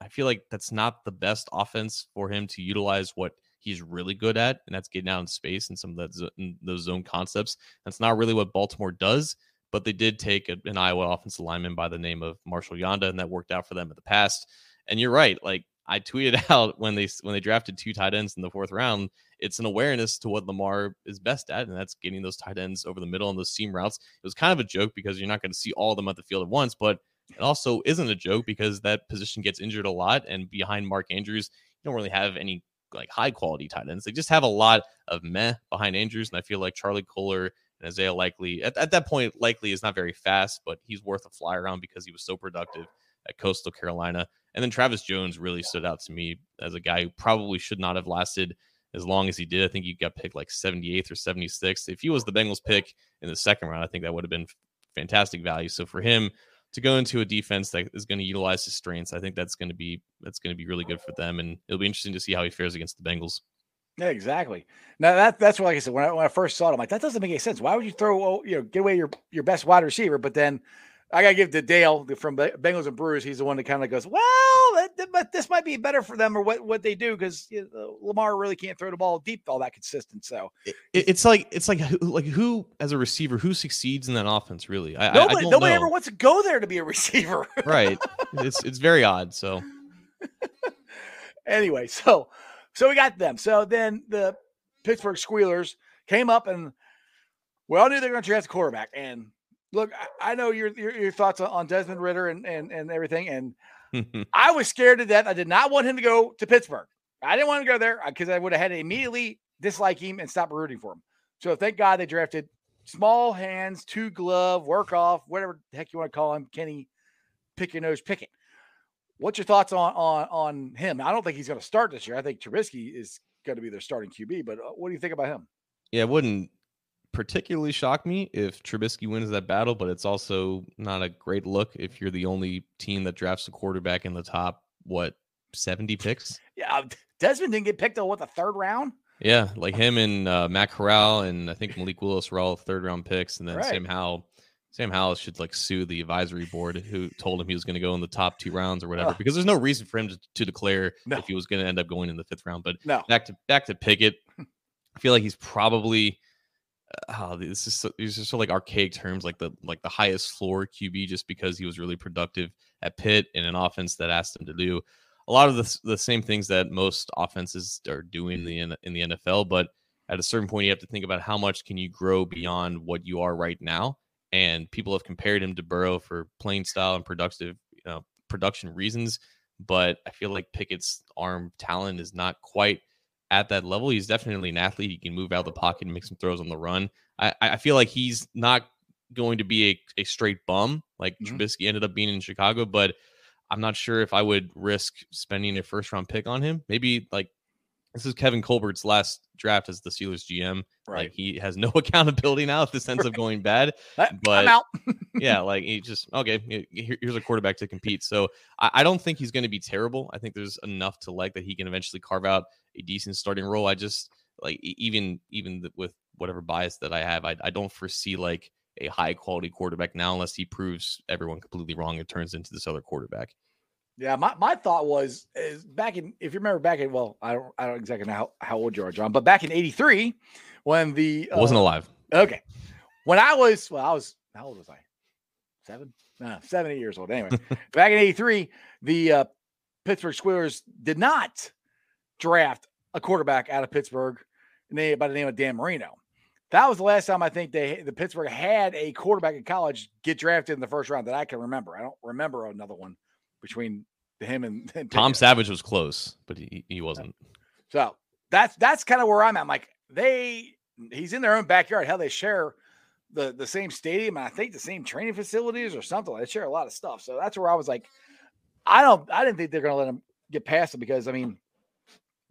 [SPEAKER 3] I feel like that's not the best offense for him to utilize what he's really good at, and that's getting out in space and some of that those zone concepts. That's not really what Baltimore does, but they did take a, an Iowa offensive lineman by the name of Marshall Yanda, and that worked out for them in the past. And you're right, like I tweeted *laughs* out when they when they drafted two tight ends in the fourth round, it's an awareness to what Lamar is best at, and that's getting those tight ends over the middle and those seam routes. It was kind of a joke because you're not going to see all of them at the field at once, but it also isn't a joke because that position gets injured a lot, and behind Mark Andrews, you don't really have any like high quality tight ends. They just have a lot of meh behind Andrews, and I feel like Charlie Kolar and Isaiah Likely at, at that point likely is not very fast, but he's worth a fly around because he was so productive at Coastal Carolina. And then Travis Jones really stood out to me as a guy who probably should not have lasted as long as he did. I think he got picked like 78th or 76th. If he was the Bengals pick in the second round, I think that would have been fantastic value. So for him to go into a defense that is going to utilize his strengths, I think that's going to be that's going to be really good for them, and it'll be interesting to see how he fares against the Bengals.
[SPEAKER 2] Yeah, exactly. Now that that's what like I said when I, when I first saw it, I'm like, that doesn't make any sense. Why would you throw oh, you know get away your your best wide receiver? But then I gotta give to Dale from Bengals and Brewers. He's the one that kind of goes, well, but this might be better for them or what what they do because you know, Lamar really can't throw the ball deep all that consistent. So
[SPEAKER 3] it, it's like it's like like who as a receiver who succeeds in that offense really? I,
[SPEAKER 2] nobody
[SPEAKER 3] I
[SPEAKER 2] nobody
[SPEAKER 3] know.
[SPEAKER 2] ever wants to go there to be a receiver, *laughs*
[SPEAKER 3] right? It's it's very odd. So *laughs*
[SPEAKER 2] anyway, so so we got them. So then the Pittsburgh Squealers came up and we all knew they were going to draft a quarterback and look, I, I know your, your, your thoughts on Desmond Ridder and and and everything, and *laughs* I was scared to death. I did not want him to go to Pittsburgh. I didn't want to go there because I would have had to immediately dislike him and stop rooting for him. So thank God they drafted small hands, two glove, work off, whatever the heck you want to call him, Kenny, pick your nose, pick it. What's your thoughts on on on him? I don't think he's going to start this year. I think Trubisky is going to be their starting QB. But uh, what do you think about him?
[SPEAKER 3] Yeah, it wouldn't particularly shock me if Trubisky wins that battle, but it's also not a great look if you're the only team that drafts a quarterback in the top what 70 picks.
[SPEAKER 2] Yeah, Desmond didn't get picked on what the third round.
[SPEAKER 3] Yeah, like him and uh, Matt Corral and I think Malik Willis were all third round picks, and then
[SPEAKER 2] Right.
[SPEAKER 3] Sam Howell. Sam Howell should like sue the advisory board who told him he was going to go in the top two rounds or whatever,
[SPEAKER 2] Ugh.
[SPEAKER 3] because there's no reason for him to, to declare
[SPEAKER 2] No.
[SPEAKER 3] if he was going to end up going in the fifth round. But
[SPEAKER 2] No,
[SPEAKER 3] back to back to Pickett, *laughs* I feel like he's probably oh, this is so, these are so like archaic terms, like the like the highest floor QB, just because he was really productive at Pitt in an offense that asked him to do a lot of the, the same things that most offenses are doing in mm-hmm. the N- in the NFL. But at a certain point, you have to think about how much can you grow beyond what you are right now. And people have compared him to Burrow for playing style and productive, you know, production reasons. But I feel like Pickett's arm talent is not quite at that level. He's definitely an athlete. He can move out of the pocket and make some throws on the run. I, I feel like he's not going to be a, a straight bum like
[SPEAKER 2] Mhm.
[SPEAKER 3] Trubisky ended up being in Chicago, but I'm not sure if I would risk spending a first round pick on him. Maybe like this is Kevin Colbert's last draft as the Steelers GM.
[SPEAKER 2] right.
[SPEAKER 3] Like he has no *laughs* accountability now, in the sense of going bad. *laughs* But-
[SPEAKER 2] I'm out. *laughs*
[SPEAKER 3] Yeah, like he just okay. Here's a quarterback to compete. So I, I don't think he's going to be terrible. I think there's enough to like that he can eventually carve out a decent starting role. I just like even even th- with whatever bias that I have, I, I don't foresee like a high quality quarterback now unless he proves everyone completely wrong and turns into this other quarterback.
[SPEAKER 2] Yeah, my, my thought was is back in if you remember back in well I don't I don't exactly know how, how old you are John but back in '83 when the
[SPEAKER 3] I wasn't
[SPEAKER 2] uh,
[SPEAKER 3] alive.
[SPEAKER 2] okay when I was well I was how old was I seven no seven eight years old anyway *laughs* back in '83 the uh, Pittsburgh Squealers did not draft a quarterback out of Pittsburgh by the name of Dan Marino. That was the last time I think they the Pittsburgh had a quarterback in college get drafted in the first round that I can remember. I don't remember another one between him and, and
[SPEAKER 3] Tom
[SPEAKER 2] Pickett.
[SPEAKER 3] Savage was close, but he, he wasn't.
[SPEAKER 2] So that's that's kind of where I'm at. I'm like they he's in their own backyard. Hell, they share the the same stadium and I think the same training facilities or something. They share a lot of stuff. So that's where I was like, I don't I didn't think they're gonna let him get past it because I mean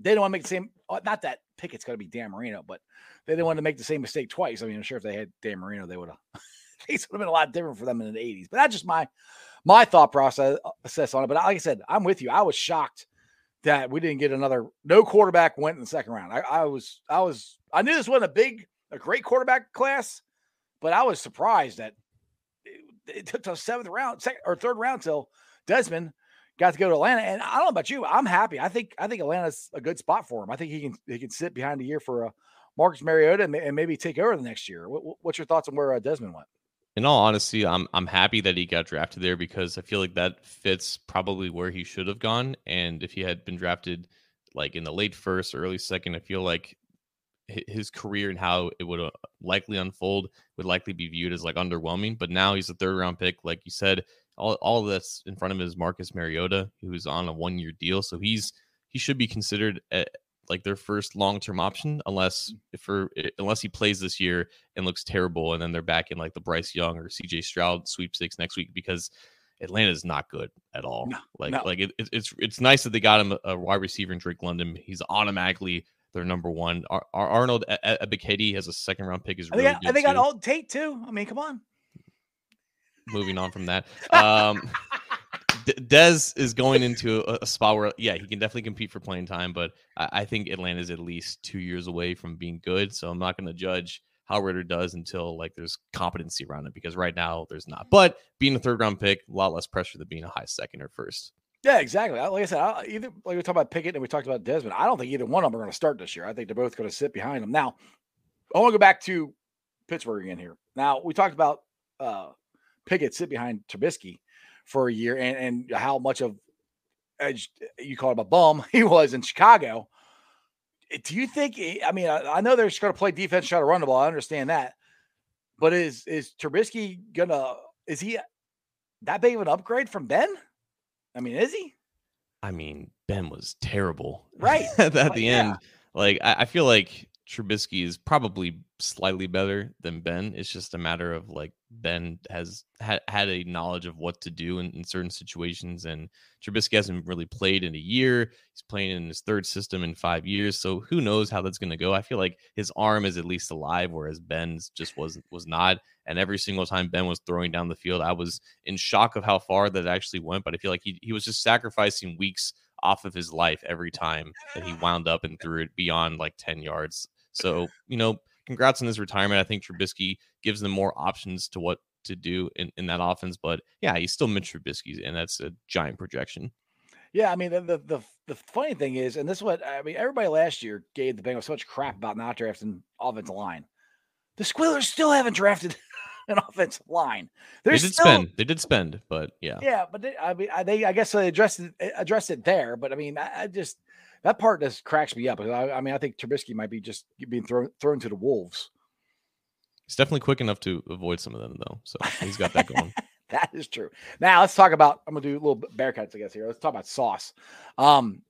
[SPEAKER 2] they don't want to make the same uh, not that Pickett's gonna be Dan Marino, but they didn't want to make the same mistake twice. I mean, I'm sure if they had Dan Marino, they would have *laughs* things would have been a lot different for them in the 80s. But that's just my my thought process process on it. But like I said, I'm with you. I was shocked that we didn't get another no quarterback went in the second round. I, I was I was I knew this wasn't a big a great quarterback class, but I was surprised that it, it took the seventh round, second or third round till Desmond got to go to Atlanta. And I don't know about you, I'm happy. I think I think Atlanta's a good spot for him. I think he can he can sit behind a year for a Marcus Mariota and, and maybe take over the next year. What, what's your thoughts on where uh, Desmond went?
[SPEAKER 3] In all honesty, I'm I'm happy that he got drafted there because I feel like that fits probably where he should have gone. And if he had been drafted like in the late first, early second, I feel like his career and how it would uh, likely unfold would likely be viewed as like underwhelming. But now he's a third round pick, like you said. All all that's in front of him is Marcus Mariota, who's on a one year deal, so he's he should be considered like their first long term option, unless for unless he plays this year and looks terrible, and then they're back in like the Bryce Young or C.J. Stroud sweepstakes next week because Atlanta is not good at all.
[SPEAKER 2] No,
[SPEAKER 3] like
[SPEAKER 2] no.
[SPEAKER 3] like it, it's it's nice that they got him a, wide receiver in Drake London. He's automatically their number one. Ar- Ar- Arnold Ebiketie has a second round pick is
[SPEAKER 2] I
[SPEAKER 3] really
[SPEAKER 2] think, I,
[SPEAKER 3] good
[SPEAKER 2] I think got
[SPEAKER 3] too.
[SPEAKER 2] Tate too. I mean, come on.
[SPEAKER 3] Moving on from that, um, *laughs* Dez is going into a, a spot where yeah he can definitely compete for playing time, but I, I think Atlanta is at least two years away from being good. So I'm not going to judge how Ridder does until like there's competency around it because right now there's not. But being a third round pick, a lot less pressure than being a high second or first.
[SPEAKER 2] Yeah, exactly. Like I said, I, either like we talked about Pickett and we talked about Desmond. I don't think either one of them are going to start this year. I think they're both going to sit behind them. Now, I want to go back to Pittsburgh again here. Now we talked about uh, Pickett sit behind Trubisky for a year and and how much of edge you call him a bum *laughs* he was in Chicago. Eh, Do you think? I mean, I, I know they're just going to play defense, try to run the ball. I understand that, but is is Trubisky gonna? Is he that big of an upgrade from Ben? I mean, is he?
[SPEAKER 3] I mean, Ben was terrible.
[SPEAKER 2] Right. *laughs*
[SPEAKER 3] at
[SPEAKER 2] Like,
[SPEAKER 3] the
[SPEAKER 2] yeah.
[SPEAKER 3] end. Like I, I feel like Trubisky is probably slightly better than Ben. It's just a matter of like Ben has had had a knowledge of what to do in, in certain situations, and Trubisky hasn't really played in a year. He's playing in his third system in five years, so who knows how that's going to go? I feel like his arm is at least alive, whereas Ben's just was was not. And every single time Ben was throwing down the field, I was in shock of how far that actually went. But I feel like he he was just sacrificing weeks off of his life every time that he wound up and threw it beyond like 10 yards. So, you know, congrats on his retirement. I think Trubisky gives them more options to what to do in, in that offense. But yeah, he's still Mitch Trubisky, and that's a giant projection.
[SPEAKER 2] Yeah, I mean the, the the the funny thing is, and this is what I mean. Everybody last year gave the Bengals so much crap about not drafting offensive line. The Squealers still haven't drafted *laughs* an offensive line. They're
[SPEAKER 3] they did
[SPEAKER 2] still,
[SPEAKER 3] spend. They did spend, but yeah.
[SPEAKER 2] Yeah, but they, I mean, I, they I guess they addressed it addressed it there. But I mean, I, I just that part just cracks me up. I, I mean, I think Trubisky might be just being thrown thrown to the wolves.
[SPEAKER 3] He's definitely quick enough to avoid some of them, though. So he's got that going. *laughs*
[SPEAKER 2] That is true. Now let's talk about. I'm gonna do a little Bearcats, I guess here. Let's talk about Sauce. Um,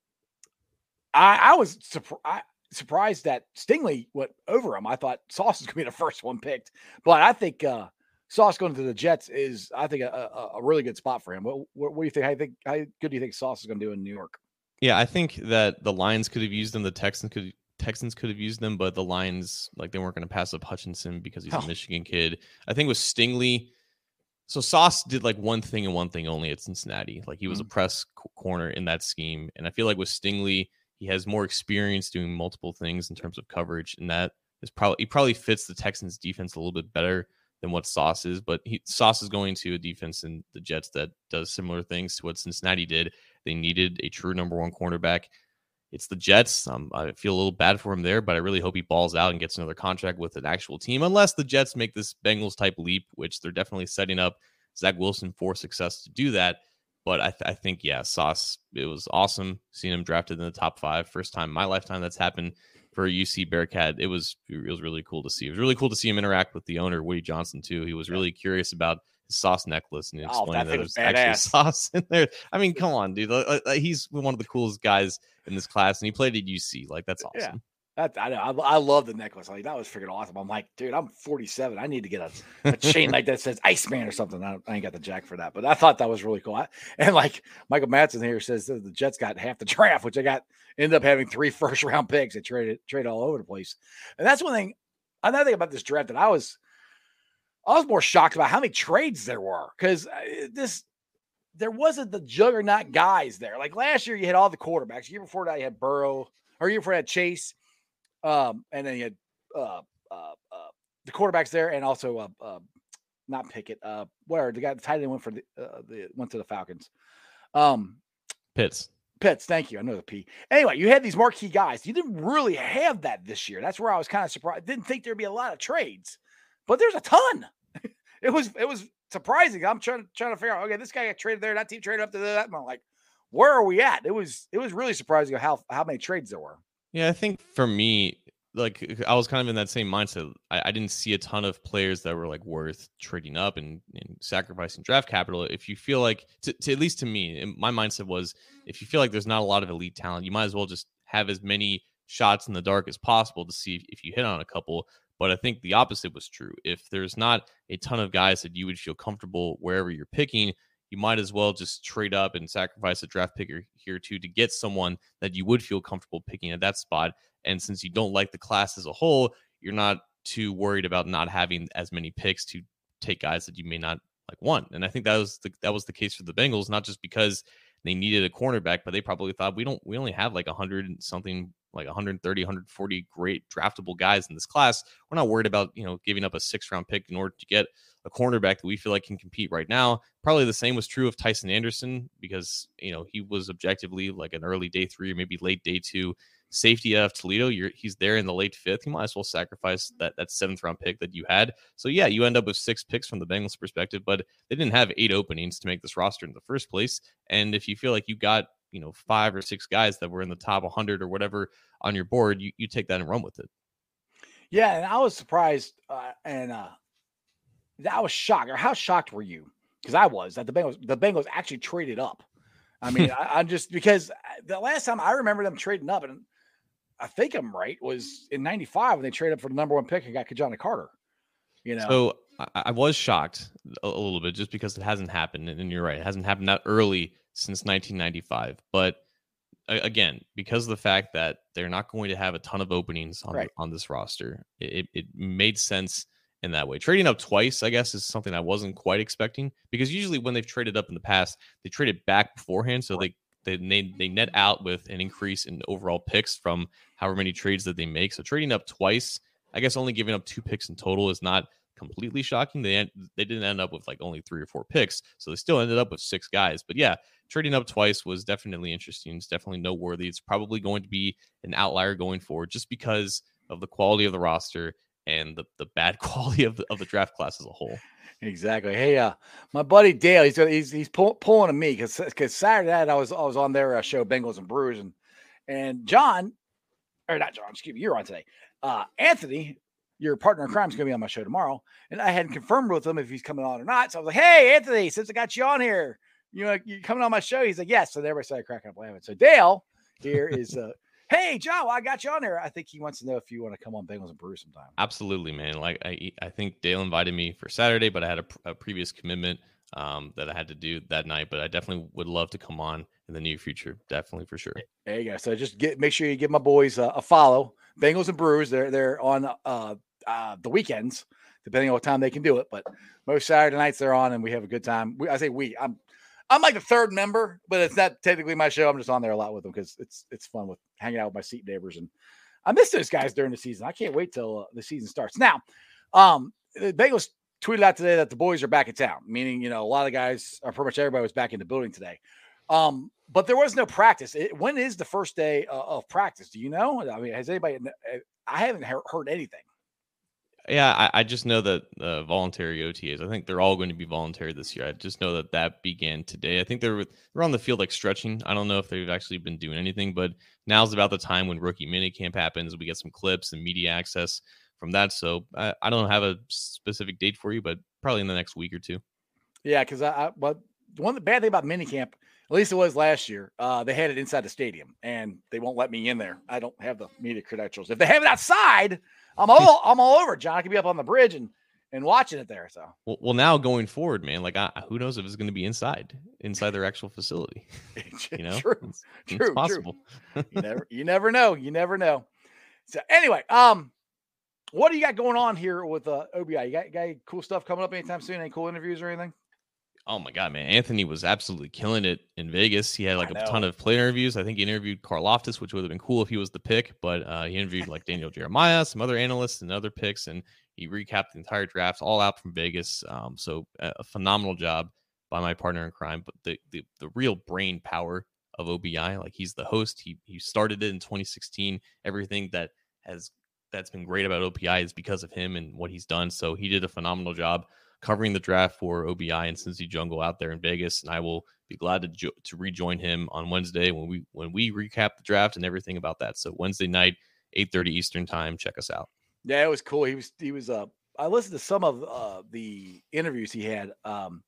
[SPEAKER 2] I I was surprised surprised that Stingley went over him. I thought Sauce is gonna be the first one picked, but I think uh Sauce going to the Jets is I think a, a, a really good spot for him. What, what, what do you think? How you think how good do you think Sauce is gonna do in New York?
[SPEAKER 3] Yeah, I think that the Lions could have used them. The Texans could Texans could have used them, but the Lions like they weren't going to pass up Hutchinson because he's
[SPEAKER 2] Oh.
[SPEAKER 3] a Michigan kid. I think with Stingley, so Sauce did like one thing and one thing only at Cincinnati. Like he was a mm-hmm. press c- corner in that scheme, and I feel like with Stingley, he has more experience doing multiple things in terms of coverage, and that is probably he probably fits the Texans defense a little bit better than what Sauce is. But he, Sauce is going to a defense in the Jets that does similar things to what Cincinnati did. They needed a true number one cornerback. It's the Jets. Um, I feel a little bad for him there, but I really hope he balls out and gets another contract with an actual team, unless the Jets make this Bengals type leap, which they're definitely setting up Zach Wilson for success to do that. But I, th- I think, yeah, Sauce, it was awesome seeing him drafted in the top five. First time in my lifetime that's happened for a UC Bearcat. It was it was really cool to see. It was really cool to see him interact with the owner, Woody Johnson, too. He was really curious about his sauce necklace and he
[SPEAKER 2] Oh,
[SPEAKER 3] explained
[SPEAKER 2] that
[SPEAKER 3] that,
[SPEAKER 2] thing
[SPEAKER 3] there's
[SPEAKER 2] was
[SPEAKER 3] actually sauce in there. I mean, *laughs* come on, dude. He's one of the coolest guys in this class, and he played at UC. Like, that's
[SPEAKER 2] Yeah. That I know. I, I love the necklace. Like that was freaking awesome. I'm like, dude, I'm 47. I need to get a, a chain *laughs* like that says Iceman or something. I, I ain't got the jack for that, but I thought that was really cool. I, and like Michael Matson here says the Jets got half the draft, which I got ended up having three *laughs* first round picks. They traded trade all over the place, and that's one thing. Another thing about this draft that I was, I was more shocked about how many trades there were because uh, this. There wasn't the juggernaut guys there. Like last year, you had all the quarterbacks. The year before that, you had Burrow, or year before that, Chase. Um, and then you had uh, uh, uh, the quarterbacks there, and also uh, uh not Pickett, uh, where the guy the tight end went for the uh, the went to the Falcons. Um,
[SPEAKER 3] Pitts.
[SPEAKER 2] Pitts, thank you. I know the P. Anyway, you had these marquee guys. You didn't really have that this year. That's where I was kind of surprised. Didn't think there'd be a lot of trades, but there's a ton. *laughs* it was it was surprising. I'm trying trying to figure out. Okay, this guy got traded there. That team traded up to that. I'm like, where are we at? It was it was really surprising how how many trades there were.
[SPEAKER 3] Yeah, I think for me, like uh, I was kind of in that same mindset. I, I, didn't see a ton of players that were like worth trading up and, and sacrificing draft capital. If you feel like, to, to, at least to me, my mindset was, if you feel like there's not a lot of elite talent, you might as well just have as many shots in the dark as possible to see if, if you hit on a couple. But I think the opposite was true. If there's not a ton of guys that you would feel comfortable wherever you're picking, you might as well just trade up and sacrifice a draft pick here too to get someone that you would feel comfortable picking at that spot. And since you don't like the class as a whole, you're not too worried about not having as many picks to take guys that you may not like want. And I think that was the that was the case for the Bengals, not just because they needed a cornerback, but they probably thought we don't we only have like a 100 something like 130 140 great draftable guys in this class. We're not worried about, you know, giving up a 6 round pick in order to get a cornerback that we feel like can compete right now. Probably the same was true of Tycen Anderson because, you know, he was objectively like an early day 3 or maybe late day 2 safety of Toledo. You're he's there in the late fifth. You might as well sacrifice that that seventh round pick that you had. So yeah, you end up with six picks from the Bengals perspective, but they didn't have eight openings to make this roster in the first place. And if you feel like you got you know five or six guys that were in the top 100 or whatever on your board, you you take that and run with it.
[SPEAKER 2] Yeah, and I was surprised, uh, and uh, I was shocked. Or how shocked were you? Because I was that the Bengals the Bengals actually traded up. I mean, *laughs* I, am just because uh, the last time I remember them trading up, and I think I'm right, was in 95 when they traded up for the number one pick and got Ki-Jana Carter. You know,
[SPEAKER 3] so I, I was shocked a, a, little bit just because it hasn't happened. And you're right, it hasn't happened that early since 1995. But again, because of the fact that they're not going to have a ton of openings on,
[SPEAKER 2] right.
[SPEAKER 3] on this roster, it, it made sense in that way. Trading up twice, I guess, is something I wasn't quite expecting because usually when they've traded up in the past, they traded back beforehand. So they they, they they net out with an increase in overall picks from however many trades that they make. So trading up twice, I guess only giving up two picks in total is not completely shocking. They they didn't end up with like only three or four picks, so they still ended up with six guys. But yeah, trading up twice was definitely interesting. It's definitely noteworthy. It's probably going to be an outlier going forward, just because of the quality of the roster and the, the bad *laughs* quality of the, of the draft class as a whole.
[SPEAKER 2] Exactly. Hey, uh, my buddy Dale, he's he's he's pull, pulling on me because because Saturday night I was I was on their uh, show Bengals and Brews and and John or not John, excuse me, you're on today. Uh, Anthony, your partner in crime, is going to be on my show tomorrow, and I hadn't confirmed with him if he's coming on or not. So I was like, "Hey, Anthony, since I got you on here, you know, you coming on my show?" He's like, "Yes." So everybody started cracking up laughing. So Dale here is uh, *laughs* Hey, Joe, I got you on there. I think he wants to know if you want to come on Bengals and Brew sometime.
[SPEAKER 3] Absolutely, man. Like I, I think Dale invited me for Saturday, but I had a, a previous commitment um, that I had to do that night. But I definitely would love to come on in the near future. Definitely for sure.
[SPEAKER 2] There you go. So just get make sure you give my boys a, a follow. Bengals and Brews. They're they're on uh, uh, the weekends, depending on what time they can do it. But most Saturday nights they're on, and we have a good time. We, I say we. I'm I'm like the third member, but it's not technically my show. I'm just on there a lot with them because it's it's fun with hanging out with my seat neighbors, and I miss those guys during the season. I can't wait till uh, the season starts. Now, um, the Bengals tweeted out today that the boys are back in town, meaning you know a lot of guys, or pretty much everybody, was back in the building today. Um, but there was no practice. It, when is the first day uh, of practice? Do you know? I mean, has anybody? I haven't heard anything.
[SPEAKER 3] Yeah, I, I, just know that uh, voluntary OTAs. I think they're all going to be voluntary this year. I just know that that began today. I think they're they're on the field like stretching. I don't know if they've actually been doing anything, but now's about the time when rookie mini camp happens. We get some clips and media access from that. So I, I don't have a specific date for you, but probably in the next week or two.
[SPEAKER 2] Yeah, because I, I but one the bad thing about mini camp, at least it was last year, uh, they had it inside the stadium, and they won't let me in there. I don't have the media credentials. If they have it outside I'm *laughs* all I'm all over. John I could be up on the bridge and and watching it there. So
[SPEAKER 3] well, well now going forward, man, like I, who knows if it's going to be inside inside their actual facility? *laughs* *laughs* you know,
[SPEAKER 2] true,
[SPEAKER 3] it's,
[SPEAKER 2] true,
[SPEAKER 3] it's possible.
[SPEAKER 2] True. you never you never know. You never know. So anyway, um, what do you got going on here with uh, OBI? You got, you got cool stuff coming up anytime soon? Any cool interviews or anything?
[SPEAKER 3] Oh my god, man! Anthony was absolutely killing it in Vegas. He had like a ton of player interviews. I think he interviewed Karlaftis, which would have been cool if he was the pick. But uh, he interviewed like Daniel Jeremiah, some other analysts, and other picks. And He recapped the entire draft, all out from Vegas. Um, so a, a phenomenal job by my partner in crime. But the, the the real brain power of OBI, like he's the host. He he started it in 2016. Everything that has that's been great about OBI is because of him and what he's done. So he did a phenomenal job covering the draft for OBI and Cincy Jungle out there in Vegas, and I will be glad to jo- to rejoin him on Wednesday when we when we recap the draft and everything about that. So Wednesday night, 8:30 Eastern time. Check us out.
[SPEAKER 2] Yeah, it was cool. He was he was uh I listened to some of uh the interviews he had. Um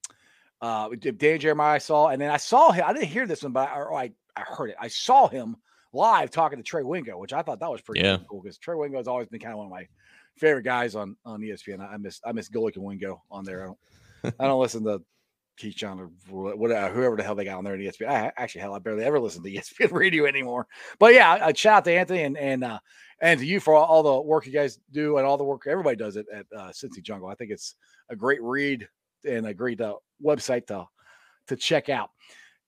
[SPEAKER 2] uh Dan Jeremiah I saw, and then I saw him. I didn't hear this one, but I, I I heard it. I saw him live talking to Trey Wingo, which I thought that was pretty
[SPEAKER 3] Yeah.
[SPEAKER 2] cool because Trey Wingo has always been kind of one of my favorite guys on on ESPN. I, miss I miss Golic and Wingo on there. I don't *laughs* I don't listen to Keyshawn or whatever whoever the hell they got on there in ESPN. I actually hell I barely ever listen to *laughs* ESPN radio anymore. But yeah, I, I shout out to Anthony and and uh and to you for all, all the work you guys do and all the work everybody does it at uh, Cincy Jungle. I think it's a great read and a great uh, website to to check out.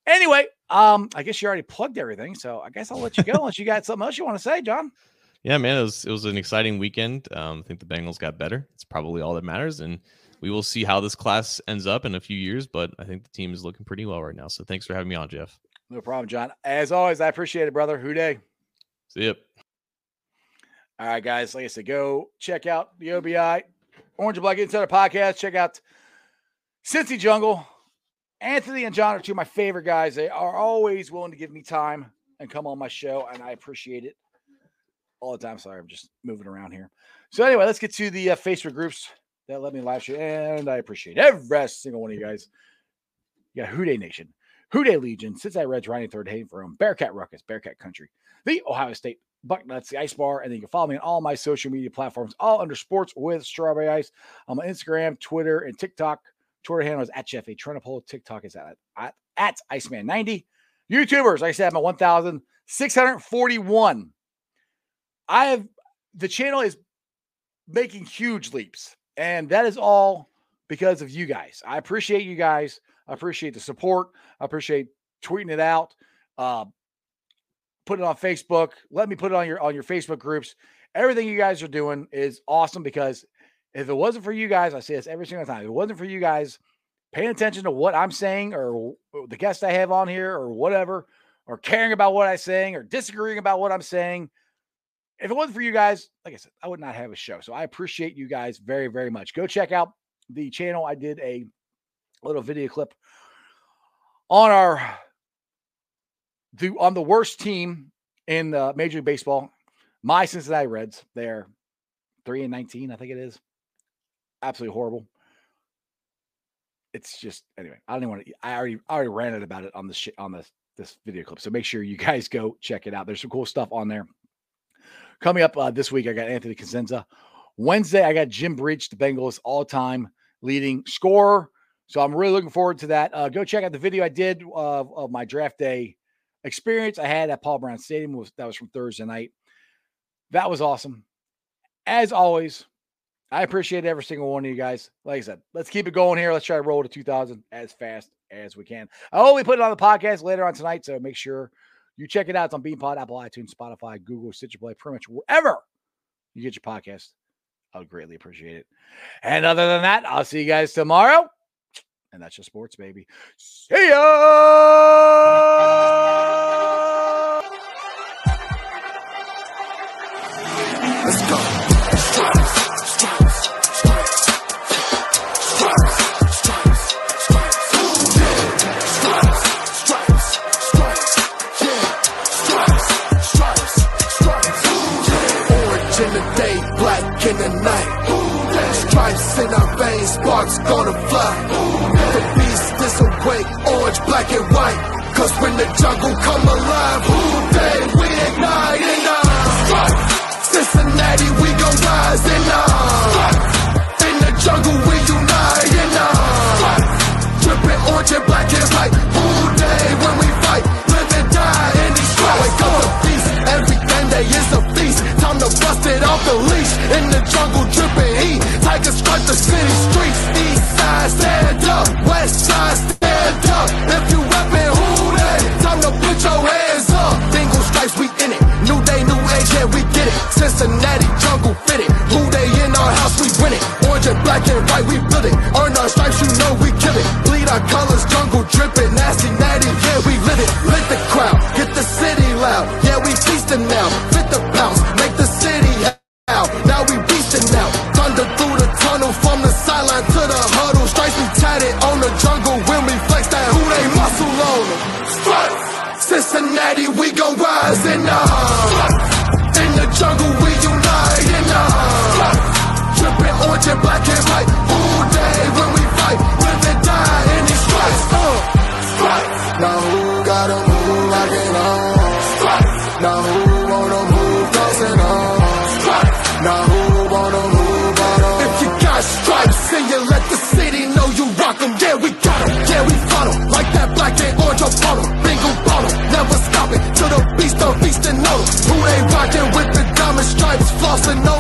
[SPEAKER 2] Anyway, um, I guess you already plugged everything, so I guess I'll let you go *laughs* unless you got something else you want to say, John.
[SPEAKER 3] Yeah, man, it was it was an exciting weekend. Um, I think the Bengals got better. It's probably all that matters, and we will see how this class ends up in a few years. But I think the team is looking pretty well right now. So thanks for having me on, Jeff.
[SPEAKER 2] No problem, John. As always, I appreciate it, brother. Who Dey?
[SPEAKER 3] See ya.
[SPEAKER 2] All right, guys. Like I said, go check out the OBI Orange and Black Insider podcast. Check out Cincy Jungle. Anthony and John are two of my favorite guys. They are always willing to give me time and come on my show, and I appreciate it all the time. Sorry, I'm just moving around here. So anyway, let's get to the uh, Facebook groups that let me live stream, and I appreciate every single one of you guys. Yeah, Who Dey Nation, Who Dey Legion, Cincinnati Reds, Riding Third, Hayden from Bearcat Ruckus, Bearcat Country, the Ohio State Bucknuts, the Ice Bar, and then you can follow me on all my social media platforms, all under Sports with Strawberry Ice. On Instagram, Twitter, and TikTok. Twitter handle is at Jeff A. Trenopole. TikTok is at, at, at Iceman90. YouTubers, like I said, I'm at 1,641. I have the channel is making huge leaps, and that is all because of you guys. I appreciate you guys. I appreciate the support. I appreciate tweeting it out. Uh, put it on Facebook. Let me put it on your on your Facebook groups. Everything you guys are doing is awesome because if it wasn't for you guys, I say this every single time. If it wasn't for you guys paying attention to what I'm saying or the guests I have on here or whatever, or caring about what I'm saying or disagreeing about what I'm saying, if it wasn't for you guys, like I said, I would not have a show. So I appreciate you guys very, very much. Go check out the channel. I did a little video clip on our the on the worst team in uh, Major League Baseball, my Cincinnati Reds. They're three and nineteen, I think it is. Absolutely horrible. It's just anyway. I don't even want to. I already I already ranted about it on the shit on this this video clip. So make sure you guys go check it out. There's some cool stuff on there. Coming up uh, this week, I got Anthony Cosenza. Wednesday, I got Jim Breech, the Bengals all-time leading scorer. So I'm really looking forward to that. Uh, go check out the video I did of, of my draft day experience I had at Paul Brown Stadium. Was that was from Thursday night. That was awesome. As always, I appreciate every single one of you guys. Like I said, let's keep it going here. Let's try to roll to 2000 as fast as we can. I will be putting it on the podcast later on tonight, so make sure you check it out. It's on Beanpod, Apple, iTunes, Spotify, Google, Stitcher Play, pretty much wherever you get your podcast. I would greatly appreciate it. And other than that, I'll see you guys tomorrow. And that's just sports, baby. See ya!
[SPEAKER 1] Let's go. Day, black in the night. Stripes in our veins, sparks gonna fly. The beast is awake, orange, black and white. Cause when the jungle come alive, who day we ignite and uh, stripes. Cincinnati, we gon' rise and uh, in the jungle we unite and uh, dripping orange and black and white. Who day when we fight, live and die in these stripes. Wake up the beast, every day is a feast. Tiger busted off the leash in the jungle dripping heat. Tiger striped the city streets. East side stand up, west side stand up. If you rapping, who they? Time to put your hands up. Dingle stripes, we in it. New day, new age, yeah, we get it. Cincinnati jungle fit it. Blue day in our house, we win it. Orange and black and white, we build it. Earn our stripes, you know we kill it. Bleed our colors, jungle dripping. Nasty, natty, yeah, we live it. Lit the crowd, get the city loud. Kristen now, fit the bounce, make the scene. Stripes, flossing on